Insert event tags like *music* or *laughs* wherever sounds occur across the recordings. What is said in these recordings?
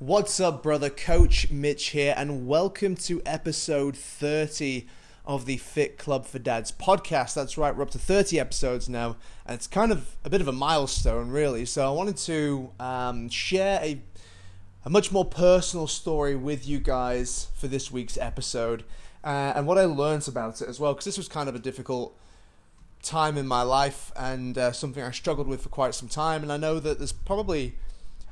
What's up, brother? Coach Mitch here, and welcome to episode 30 of the Fit Club for Dads podcast. That's right, we're up to 30 episodes now, and it's kind of a bit of a milestone, really. So, I wanted to um, share a, a much more personal story with you guys for this week's episode, uh, and what I learned about it as well, because this was kind of a difficult time in my life and uh, something I struggled with for quite some time, and I know that there's probably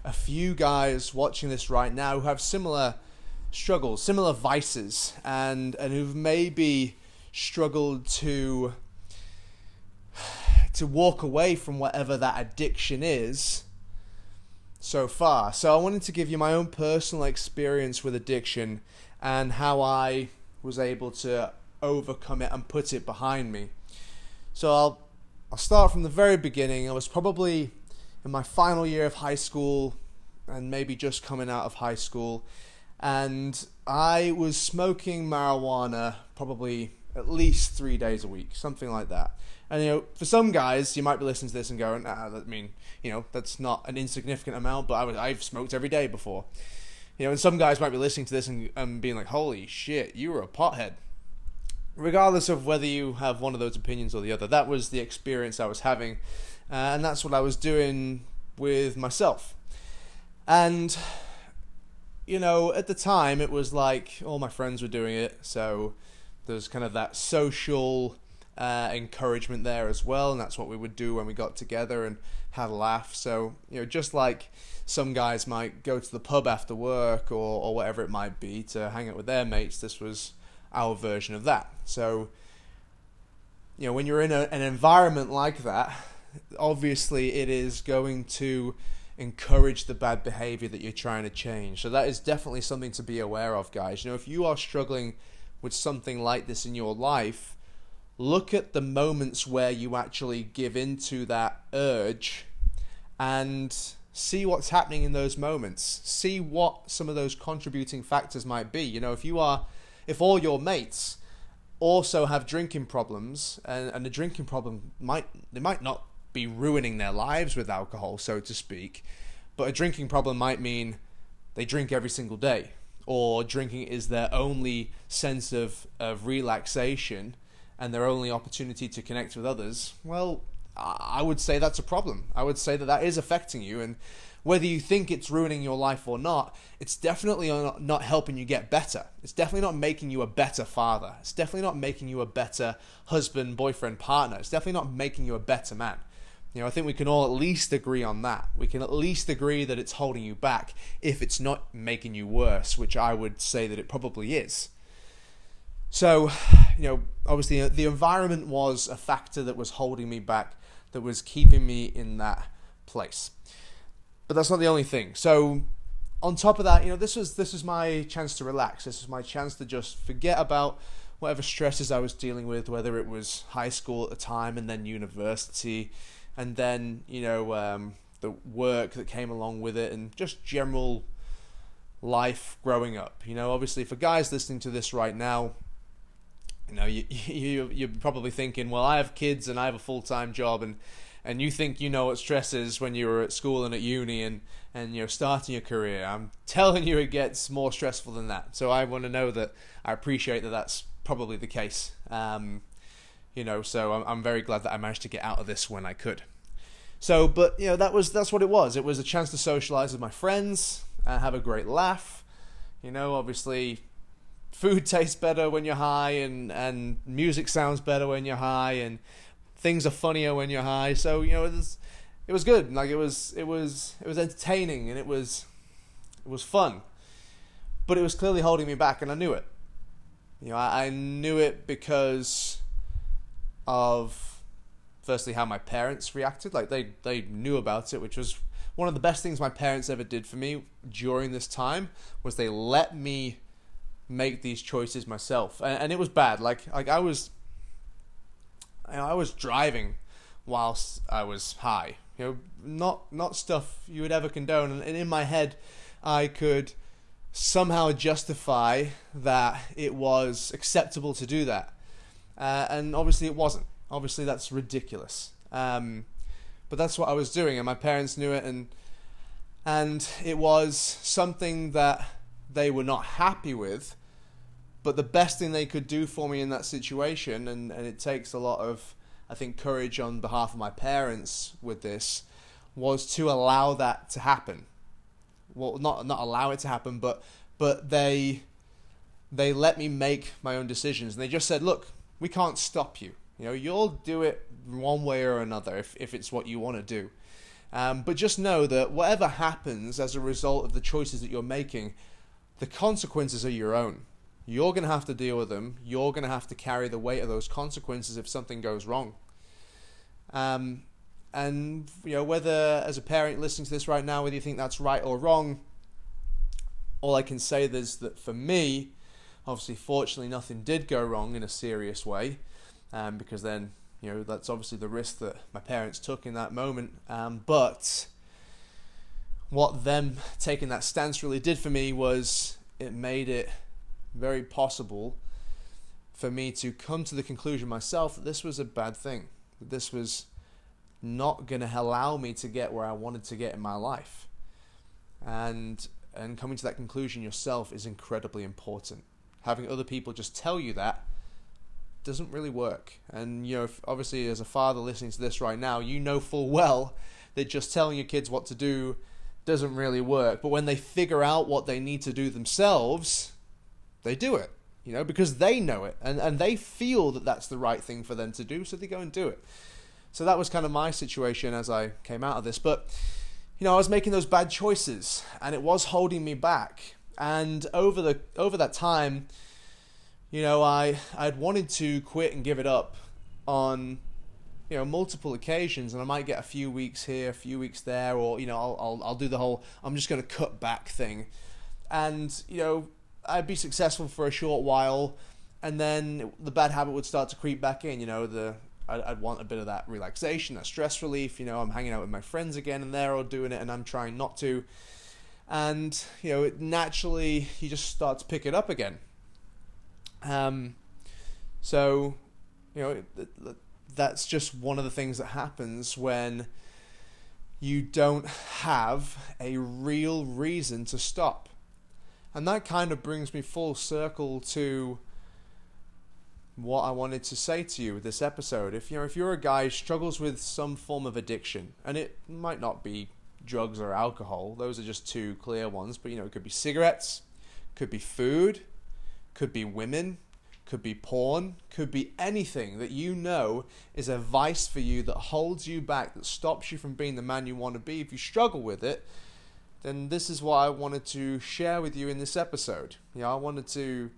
a few guys watching this right now who have similar struggles, similar vices, and and who've maybe struggled to to walk away from whatever that addiction is so far. So I wanted to give you my own personal experience with addiction and how I was able to overcome it and put it behind me. So I'll I'll start from the very beginning. I was probably in my final year of high school and maybe just coming out of high school. And I was smoking marijuana probably at least three days a week, something like that. And you know, for some guys, you might be listening to this and going, "Ah, I mean, you know, that's not an insignificant amount." But I was, I've smoked every day before. You know, and some guys might be listening to this and, and being like, "Holy shit, you were a pothead." Regardless of whether you have one of those opinions or the other, that was the experience I was having, uh, and that's what I was doing with myself. And you know, at the time it was like all my friends were doing it, so there's kind of that social uh, encouragement there as well, and that's what we would do when we got together and had a laugh. So you know, just like some guys might go to the pub after work or or whatever it might be to hang out with their mates, this was our version of that. So you know, when you're in a, an environment like that, obviously it is going to encourage the bad behavior that you're trying to change. So that is definitely something to be aware of, guys. You know, if you are struggling with something like this in your life, look at the moments where you actually give into that urge and see what's happening in those moments. See what some of those contributing factors might be. You know, if you are if all your mates also have drinking problems and, and the drinking problem might they might not be ruining their lives with alcohol, so to speak. But a drinking problem might mean they drink every single day, or drinking is their only sense of, of relaxation and their only opportunity to connect with others. Well, I would say that's a problem. I would say that that is affecting you, and whether you think it's ruining your life or not, it's definitely not helping you get better. It's definitely not making you a better father. It's definitely not making you a better husband, boyfriend, partner. It's definitely not making you a better man. You know, I think we can all at least agree on that. We can at least agree that it's holding you back if it's not making you worse, which I would say that it probably is. So, you know, obviously uh, the environment was a factor that was holding me back, that was keeping me in that place. But that's not the only thing. So, on top of that, you know, this was this was my chance to relax. This was my chance to just forget about whatever stresses I was dealing with, whether it was high school at the time and then university and then you know um, the work that came along with it, and just general life growing up. You know, obviously for guys listening to this right now, you know, you, *laughs* you you're probably thinking, well, I have kids and I have a full time job, and and you think you know what stress is when you were at school and at uni and and you're starting your career. I'm *laughs* telling you, it gets more stressful than that. So I want to know that I appreciate that that's probably the case. Um, you know, so I'm, I'm very glad that I managed to get out of this when I could. So, but you know, that was that's what it was. It was a chance to socialize with my friends, and have a great laugh. You know, obviously, food *laughs* tastes better when you're high, and and music sounds better when you're high, and things are funnier when you're high. So you know, it was it was good. Like it was it was it was entertaining, and it was it was fun. But it was clearly holding me back, and I knew it. You know, I, I knew it because of firstly how my parents reacted. Like they they knew about it, which was one of the best things my parents ever did for me during this time was they let me make these choices myself, and, and it was bad. Like like I was, you know, I was driving whilst I was high. You know, not not stuff you would ever condone. And in my head, I could somehow justify that it was acceptable to do that. Uh, and obviously it wasn't. Obviously that's ridiculous. Um, but that's what I was doing, and my parents knew it, and And it was something that they were not happy with. But the best thing they could do for me in that situation, and, and it takes a lot of, I think, courage on behalf of my parents with this, was to allow that to happen. Well, not not allow it to happen, but but they they let me make my own decisions, and they just said, "Look, we can't stop you. You know, you'll do it one way or another if if it's what you want to do." Um, but just know that whatever happens as a result of the choices that you're making, the consequences are your own. You're going to have to deal with them. You're going to have to carry the weight of those consequences if something goes wrong. Um, and you know whether as a parent listening to this right now, whether you think that's right or wrong, all I can say is that for me, obviously, fortunately, nothing did go wrong in a serious way, um, because then you know that's obviously the risk that my parents took in that moment. Um, but what them taking that stance really did for me was it made it very possible for me to come to the conclusion myself that this was a bad thing. That this was not going to allow me to get where I wanted to get in my life. And and coming to that conclusion yourself is incredibly important. Having other people just tell you that doesn't really work. And you know, obviously as a father listening to this right now, you know full well that just telling your kids what to do doesn't really work. But when they figure out what they need to do themselves, they do it, you know, because they know it and, and they feel that that's the right thing for them to do, so they go and do it. So that was kind of my situation as I came out of this. But, you know, I was making those bad choices and it was holding me back. And over the over that time, you know, I I'd wanted to quit and give it up on you know multiple occasions and I might get a few weeks here, a few weeks there or you know, I'll I'll, I'll do the whole I'm just going to cut back thing. And, you know, I'd be successful for a short while, and then the bad habit would start to creep back in. You know, the I'd, I'd, want a bit of that relaxation, that stress relief. You know, I'm hanging out with my friends again, and they're all doing it, and I'm trying not to. And you know, it naturally you just start to pick it up again. Um, so you know, that's just one of the things that happens when you don't have a real reason to stop. And that kind of brings me full circle to what I wanted to say to you with this episode. If you know if you're a guy who struggles with some form of addiction, and it might not be drugs or alcohol, those are just two clear ones, but you know, it could be cigarettes, could be food, could be women, could be porn, could be anything that you know is a vice for you that holds you back, that stops you from being the man you want to be. If you struggle with it, then this is what I wanted to share with you in this episode. You know, I wanted to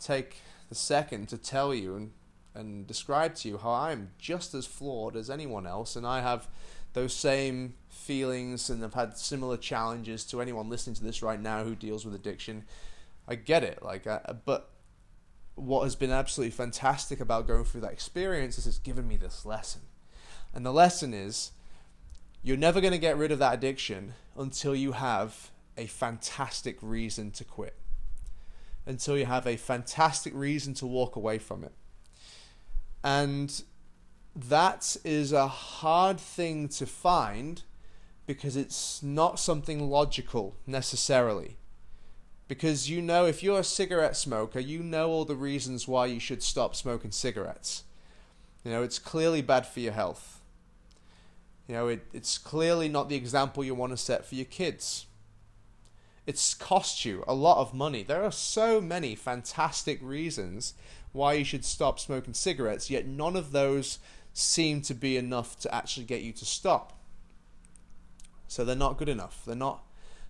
take the second to tell you and, and describe to you how I'm just as flawed as anyone else, and I have those same feelings and I've had similar challenges to anyone listening to this right now who deals with addiction. I get it, like, I, uh, but what has been absolutely fantastic about going through that experience is it's given me this lesson, and the lesson is you're never going to get rid of that addiction until you have a fantastic reason to quit. Until you have a fantastic reason to walk away from it. And that is a hard thing to find because it's not something logical necessarily. Because you know, if you're a cigarette smoker, you know all the reasons why you should stop smoking cigarettes. You know, it's clearly bad for your health you know, it, it's clearly not the example you want to set for your kids. It's cost you a lot of money. There are so many fantastic reasons why you should stop smoking cigarettes, yet none of those seem to be enough to actually get you to stop. So they're not good enough. They're not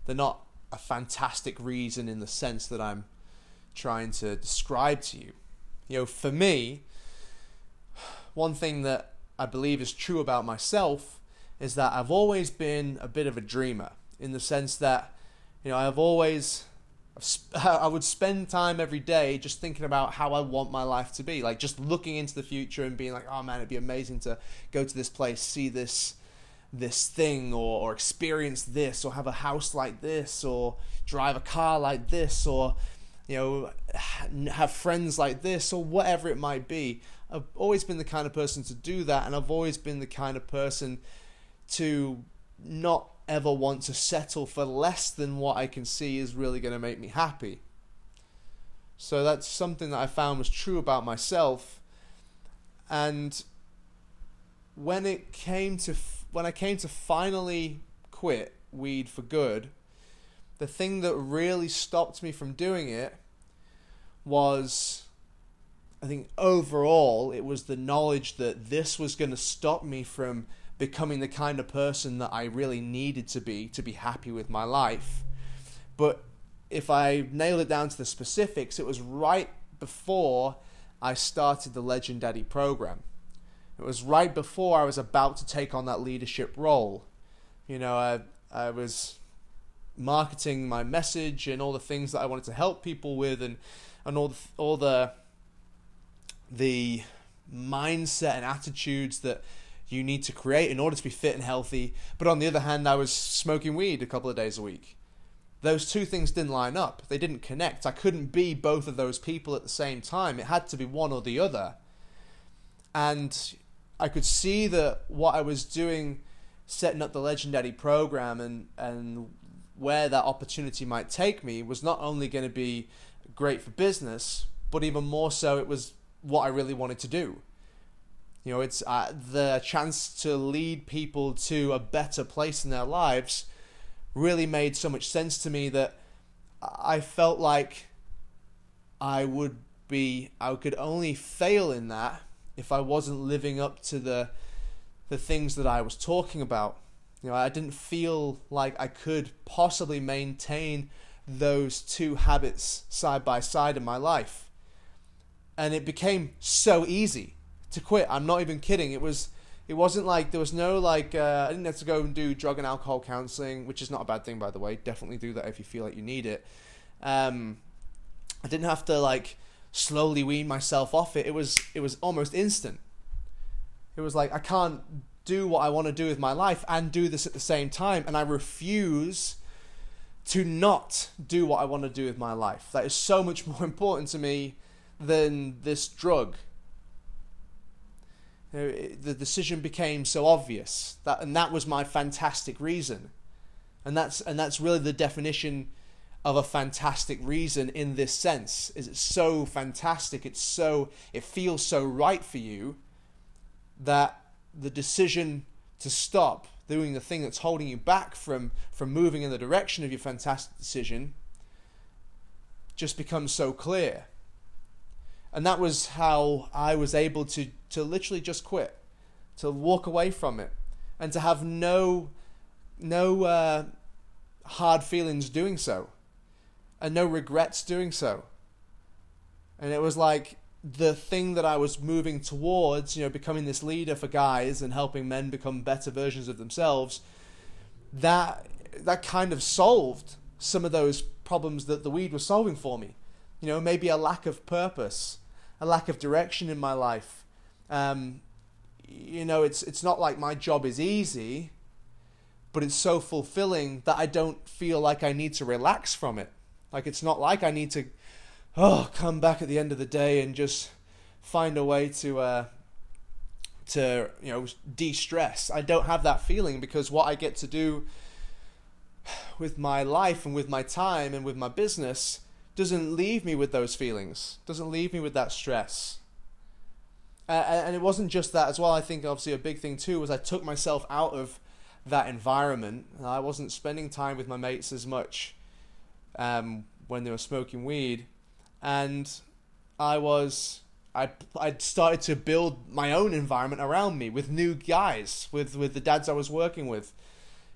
they're not a fantastic reason in the sense that I'm trying to describe to you. You know, for me, one thing that I believe is true about myself is that I've always been a bit of a dreamer in the sense that, you know, I've always, *laughs* I would spend time every day just thinking about how I want my life to be, like just looking into the future and being like, oh man, it'd be amazing to go to this place, see this, this thing, or, or experience this, or have a house like this, or drive a car like this, or you know, have friends like this, or whatever it might be. I've always been the kind of person to do that, and I've always been the kind of person to not ever want to settle for less than what I can see is really going to make me happy. So that's something that I found was true about myself. And when it came to when I came to finally quit weed for good, the thing that really stopped me from doing it was I think overall it was the knowledge that this was going to stop me from becoming the kind of person that I really needed to be to be happy with my life. But if I nail it down to the specifics, it was right before I started the Legendaddy program. It was right before I was about to take on that leadership role. You know, I, I was marketing my message and all the things that I wanted to help people with, and and all the, all the the mindset and attitudes that you need to create in order to be fit and healthy. But on the other hand, I was smoking weed a couple of days a week. Those two things didn't line up. They didn't connect. I couldn't be both of those people at the same time. It had to be one or the other. And I could see that what I was doing, setting up the Legendaddy program and, and where that opportunity might take me, was not only going to be great for business, but even more so, it was what I really wanted to do. You know, it's uh, the chance to lead people to a better place in their lives really made so much sense to me that I felt like I would be, I could only fail in that if I wasn't living up to the the things that I was talking about. You know, I didn't feel like I could possibly maintain those two habits side by side in my life. And it became so easy to quit. I'm not even kidding. It was it wasn't like there was no like uh, I didn't have to go and do drug and alcohol counseling, which is not a bad thing by the way. Definitely do that if you feel like you need it. Um, I didn't have to like slowly wean myself off it. It was it was almost instant. It was like I can't do what I want to do with my life and do this at the same time, and I refuse to not do what I want to do with my life. That is so much *laughs* more important to me than this drug. You know, the decision became so obvious that, and that was my fantastic reason, and that's and that's really the definition of a fantastic reason in this sense. Is it's so fantastic? It's so it feels so right for you that the decision to stop doing the thing that's holding you back from from moving in the direction of your fantastic decision just becomes so clear and that was how I was able to to literally just quit to walk away from it and to have no no uh, hard feelings doing so and no regrets doing so and it was like the thing that I was moving towards, you know, becoming this leader for guys and helping men become better versions of themselves, that that kind of solved some of those problems that the weed was solving for me. You know, maybe a lack of purpose, a lack of direction in my life. Um, you know, it's it's not like my job is easy, but it's so fulfilling that I don't feel like I need to relax from it. Like it's not like I need to oh, come back at the end of the day and just find a way to uh, to you know de-stress. I don't have that feeling because what I get to do with my life and with my time and with my business doesn't leave me with those feelings. Doesn't leave me with that stress. Uh, and it wasn't just that as well. I think obviously a big thing too was I took myself out of that environment. I wasn't spending time with my mates as much um, when they were smoking weed and I was I I started to build my own environment around me with new guys, with with the dads I was working with,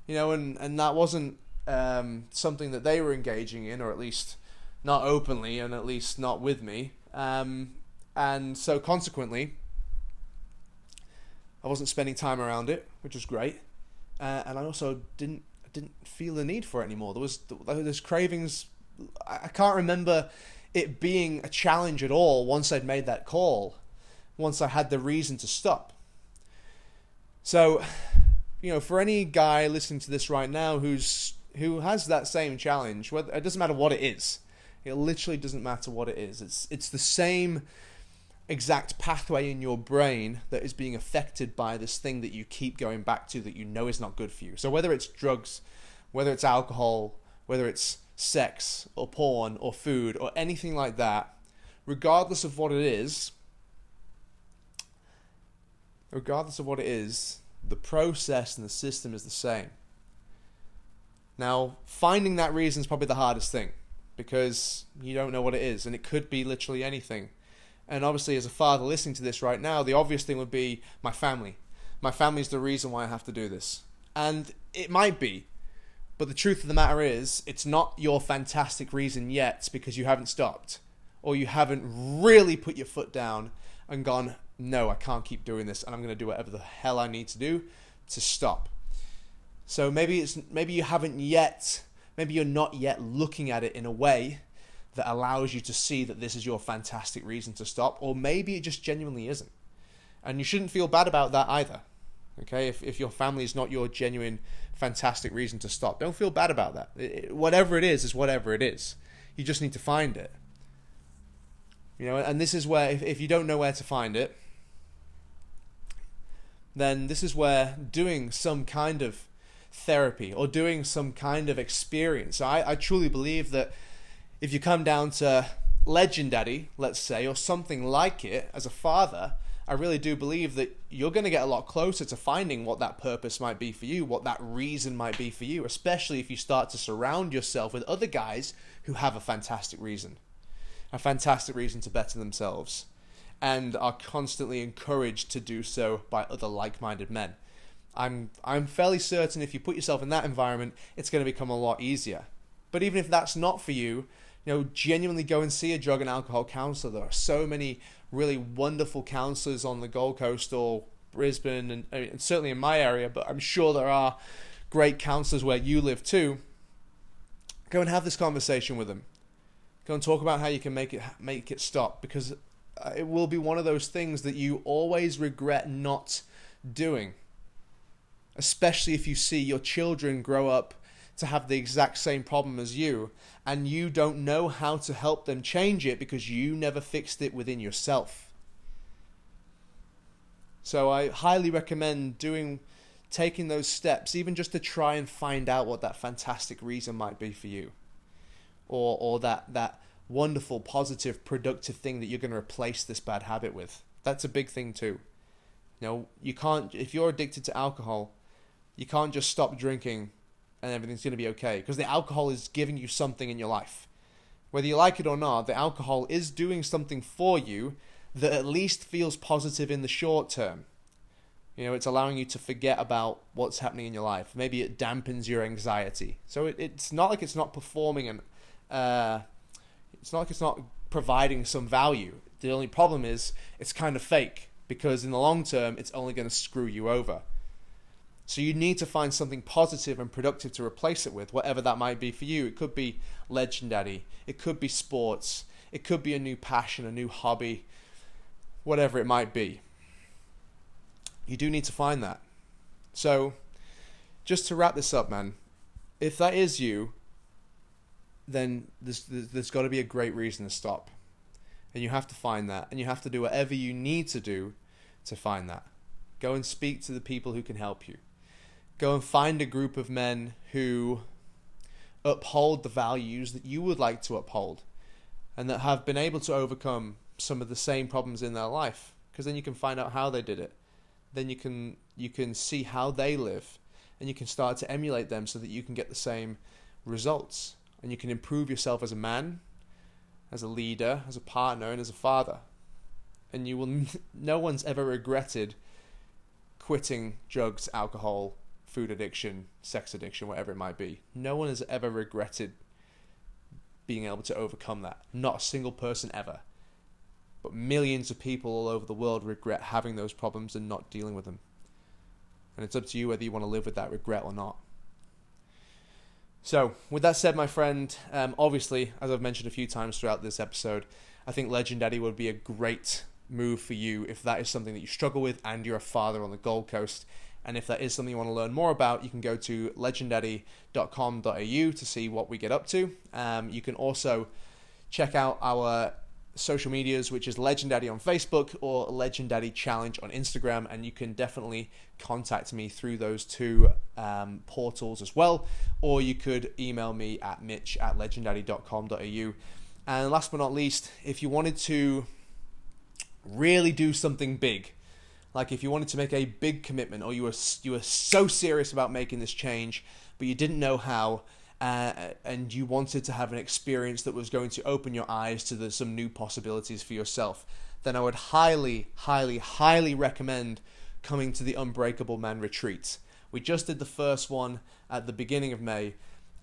you know, and and that wasn't um, something that they were engaging in, or at least not openly, and at least not with me. Um, and so consequently, I wasn't spending time around it, which was great, uh, and I also didn't didn't feel the need for it anymore. There was there's cravings. I can't remember it being a challenge at all once I'd made that call, once I had the reason to stop. So, you know, for any guy listening to this right now who's who has that same challenge, it doesn't matter what it is. It literally doesn't matter what it is. It's it's the same exact pathway in your brain that is being affected by this thing that you keep going back to that you know is not good for you. So whether it's drugs, whether it's alcohol, whether it's sex or porn or food or anything like that, regardless of what it is, regardless of what it is, the process and the system is the same. Now, finding that reason is probably the hardest thing because you don't know what it is, and it could be literally anything. And obviously, as a father listening to this right now, the obvious thing would be my family. My family is the reason why I have to do this. And it might be, but the truth of the matter is, it's not your fantastic reason yet because you haven't stopped or you haven't really put your foot down and gone, no, I can't keep doing this and I'm going to do whatever the hell I need to do to stop. So maybe it's maybe you haven't yet, maybe you're not yet looking at it in a way that allows you to see that this is your fantastic reason to stop, or maybe it just genuinely isn't. And you shouldn't feel bad about that either. Okay, if, if your family is not your genuine, fantastic reason to stop, don't feel bad about that. It, whatever it is, is whatever it is. You just need to find it. You know, and this is where, if, if you don't know where to find it, then this is where doing some kind of therapy or doing some kind of experience. I, I truly believe that if you come down to Legendaddy, let's say, or something like it as a father, I really do believe that you're going to get a lot closer to finding what that purpose might be for you, what that reason might be for you, especially if you start to surround yourself with other guys who have a fantastic reason, a fantastic reason to better themselves, and are constantly encouraged to do so by other like minded men. I'm, I'm fairly certain if you put yourself in that environment, it's going to become a lot easier. But even if that's not for you, you know, genuinely go and see a drug and alcohol counselor. There are so many really wonderful counselors on the Gold Coast or Brisbane, and, and certainly in my area, but I'm sure there are great counselors where you live too. Go and have this conversation with them. Go and talk about how you can make it make it stop because uh, it will be one of those things that you always regret not doing. Especially if you see your children grow up to have the exact same problem as you and you don't know how to help them change it because you never fixed it within yourself. So I highly recommend doing taking those steps even just to try and find out what that fantastic reason might be for you or or that that wonderful positive productive thing that you're going to replace this bad habit with. That's a big thing too. You know, you can't if you're addicted to alcohol, you can't just stop drinking and everything's going to be okay because the alcohol is giving you something in your life. Whether you like it or not, the alcohol is doing something for you that at least feels positive in the short term. You know, it's allowing you to forget about what's happening in your life. Maybe it dampens your anxiety. So it, it's not like it's not performing and uh, it's not like it's not providing some value. The only problem is it's kind of fake because in the long term, it's only going to screw you over. So you need to find something positive and productive to replace it with, whatever that might be for you. It could be Legendaddy, it could be sports, it could be a new passion, a new hobby, whatever it might be. You do need to find that. So, just to wrap this up, man, if that is you, then there's, there's got to be a great reason to stop. And you have to find that. And you have to do whatever you need to do to find that. Go and speak to the people who can help you go and find a group of men who uphold the values that you would like to uphold and that have been able to overcome some of the same problems in their life. Because then you can find out how they did it. Then you can you can see how they live and you can start to emulate them so that you can get the same results. And you can improve yourself as a man as a leader as a partner and as a father. And you will *laughs* no one's ever regretted quitting drugs alcohol food addiction, sex addiction, whatever it might be. No one has ever regretted being able to overcome that. Not a single person ever. But millions of people all over the world regret having those problems and not dealing with them. And it's up to you whether you want to live with that regret or not. So, with that said, my friend, um, obviously, as I've mentioned a few times throughout this episode, I think Legendaddy would be a great move for you if that is something that you struggle with and you're a father on the Gold Coast and if that is something you want to learn more about, you can go to legendaddy.com.au to see what we get up to. Um, you can also check out our social medias, which is Legendaddy on Facebook or Legendaddy Challenge on Instagram, and you can definitely contact me through those two um, portals as well, or you could email me at mitch at legendaddy.com.au. And last but not least, if you wanted to really do something big, like if you wanted to make a big commitment, or you were you were so serious about making this change, but you didn't know how, uh, and you wanted to have an experience that was going to open your eyes to the, some new possibilities for yourself, then I would highly, highly, highly recommend coming to the Unbreakable Man retreat. We just did the first one at the beginning of May,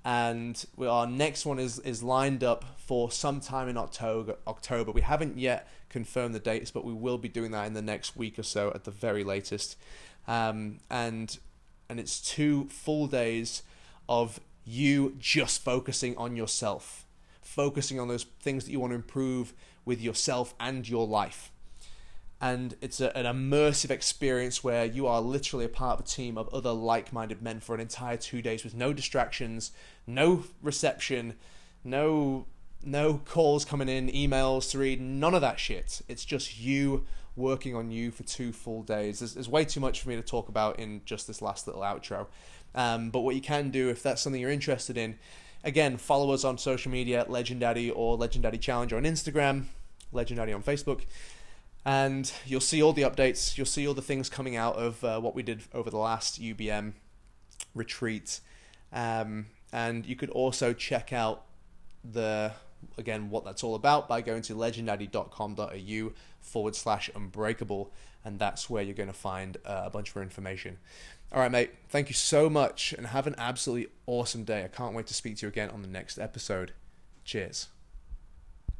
and we, our next one is is lined up for sometime in October. October. We haven't yet confirmed the dates, but we will be doing that in the next week or so at the very latest. Um, and and it's two full days of you just focusing on yourself, focusing on those things that you want to improve with yourself and your life. And it's a, an immersive experience where you are literally a part of a team of other like minded men for an entire two days with no distractions, no reception, no no calls coming in, emails to read, none of that shit. It's just you working on you for two full days. There's, there's way too much for me to talk about in just this last little outro. Um, but what you can do, if that's something you're interested in, again, follow us on social media, Legendaddy or Legendaddy Challenge on Instagram, Legendaddy on Facebook, and you'll see all the updates. You'll see all the things coming out of uh, what we did over the last UBM retreat, um, and you could also check out the again what that's all about by going to legendaddy.com.au forward slash unbreakable and that's where you're going to find uh, a bunch more information all right, mate. Thank you so much and have an absolutely awesome day. I can't wait to speak to you again on the next episode. Cheers.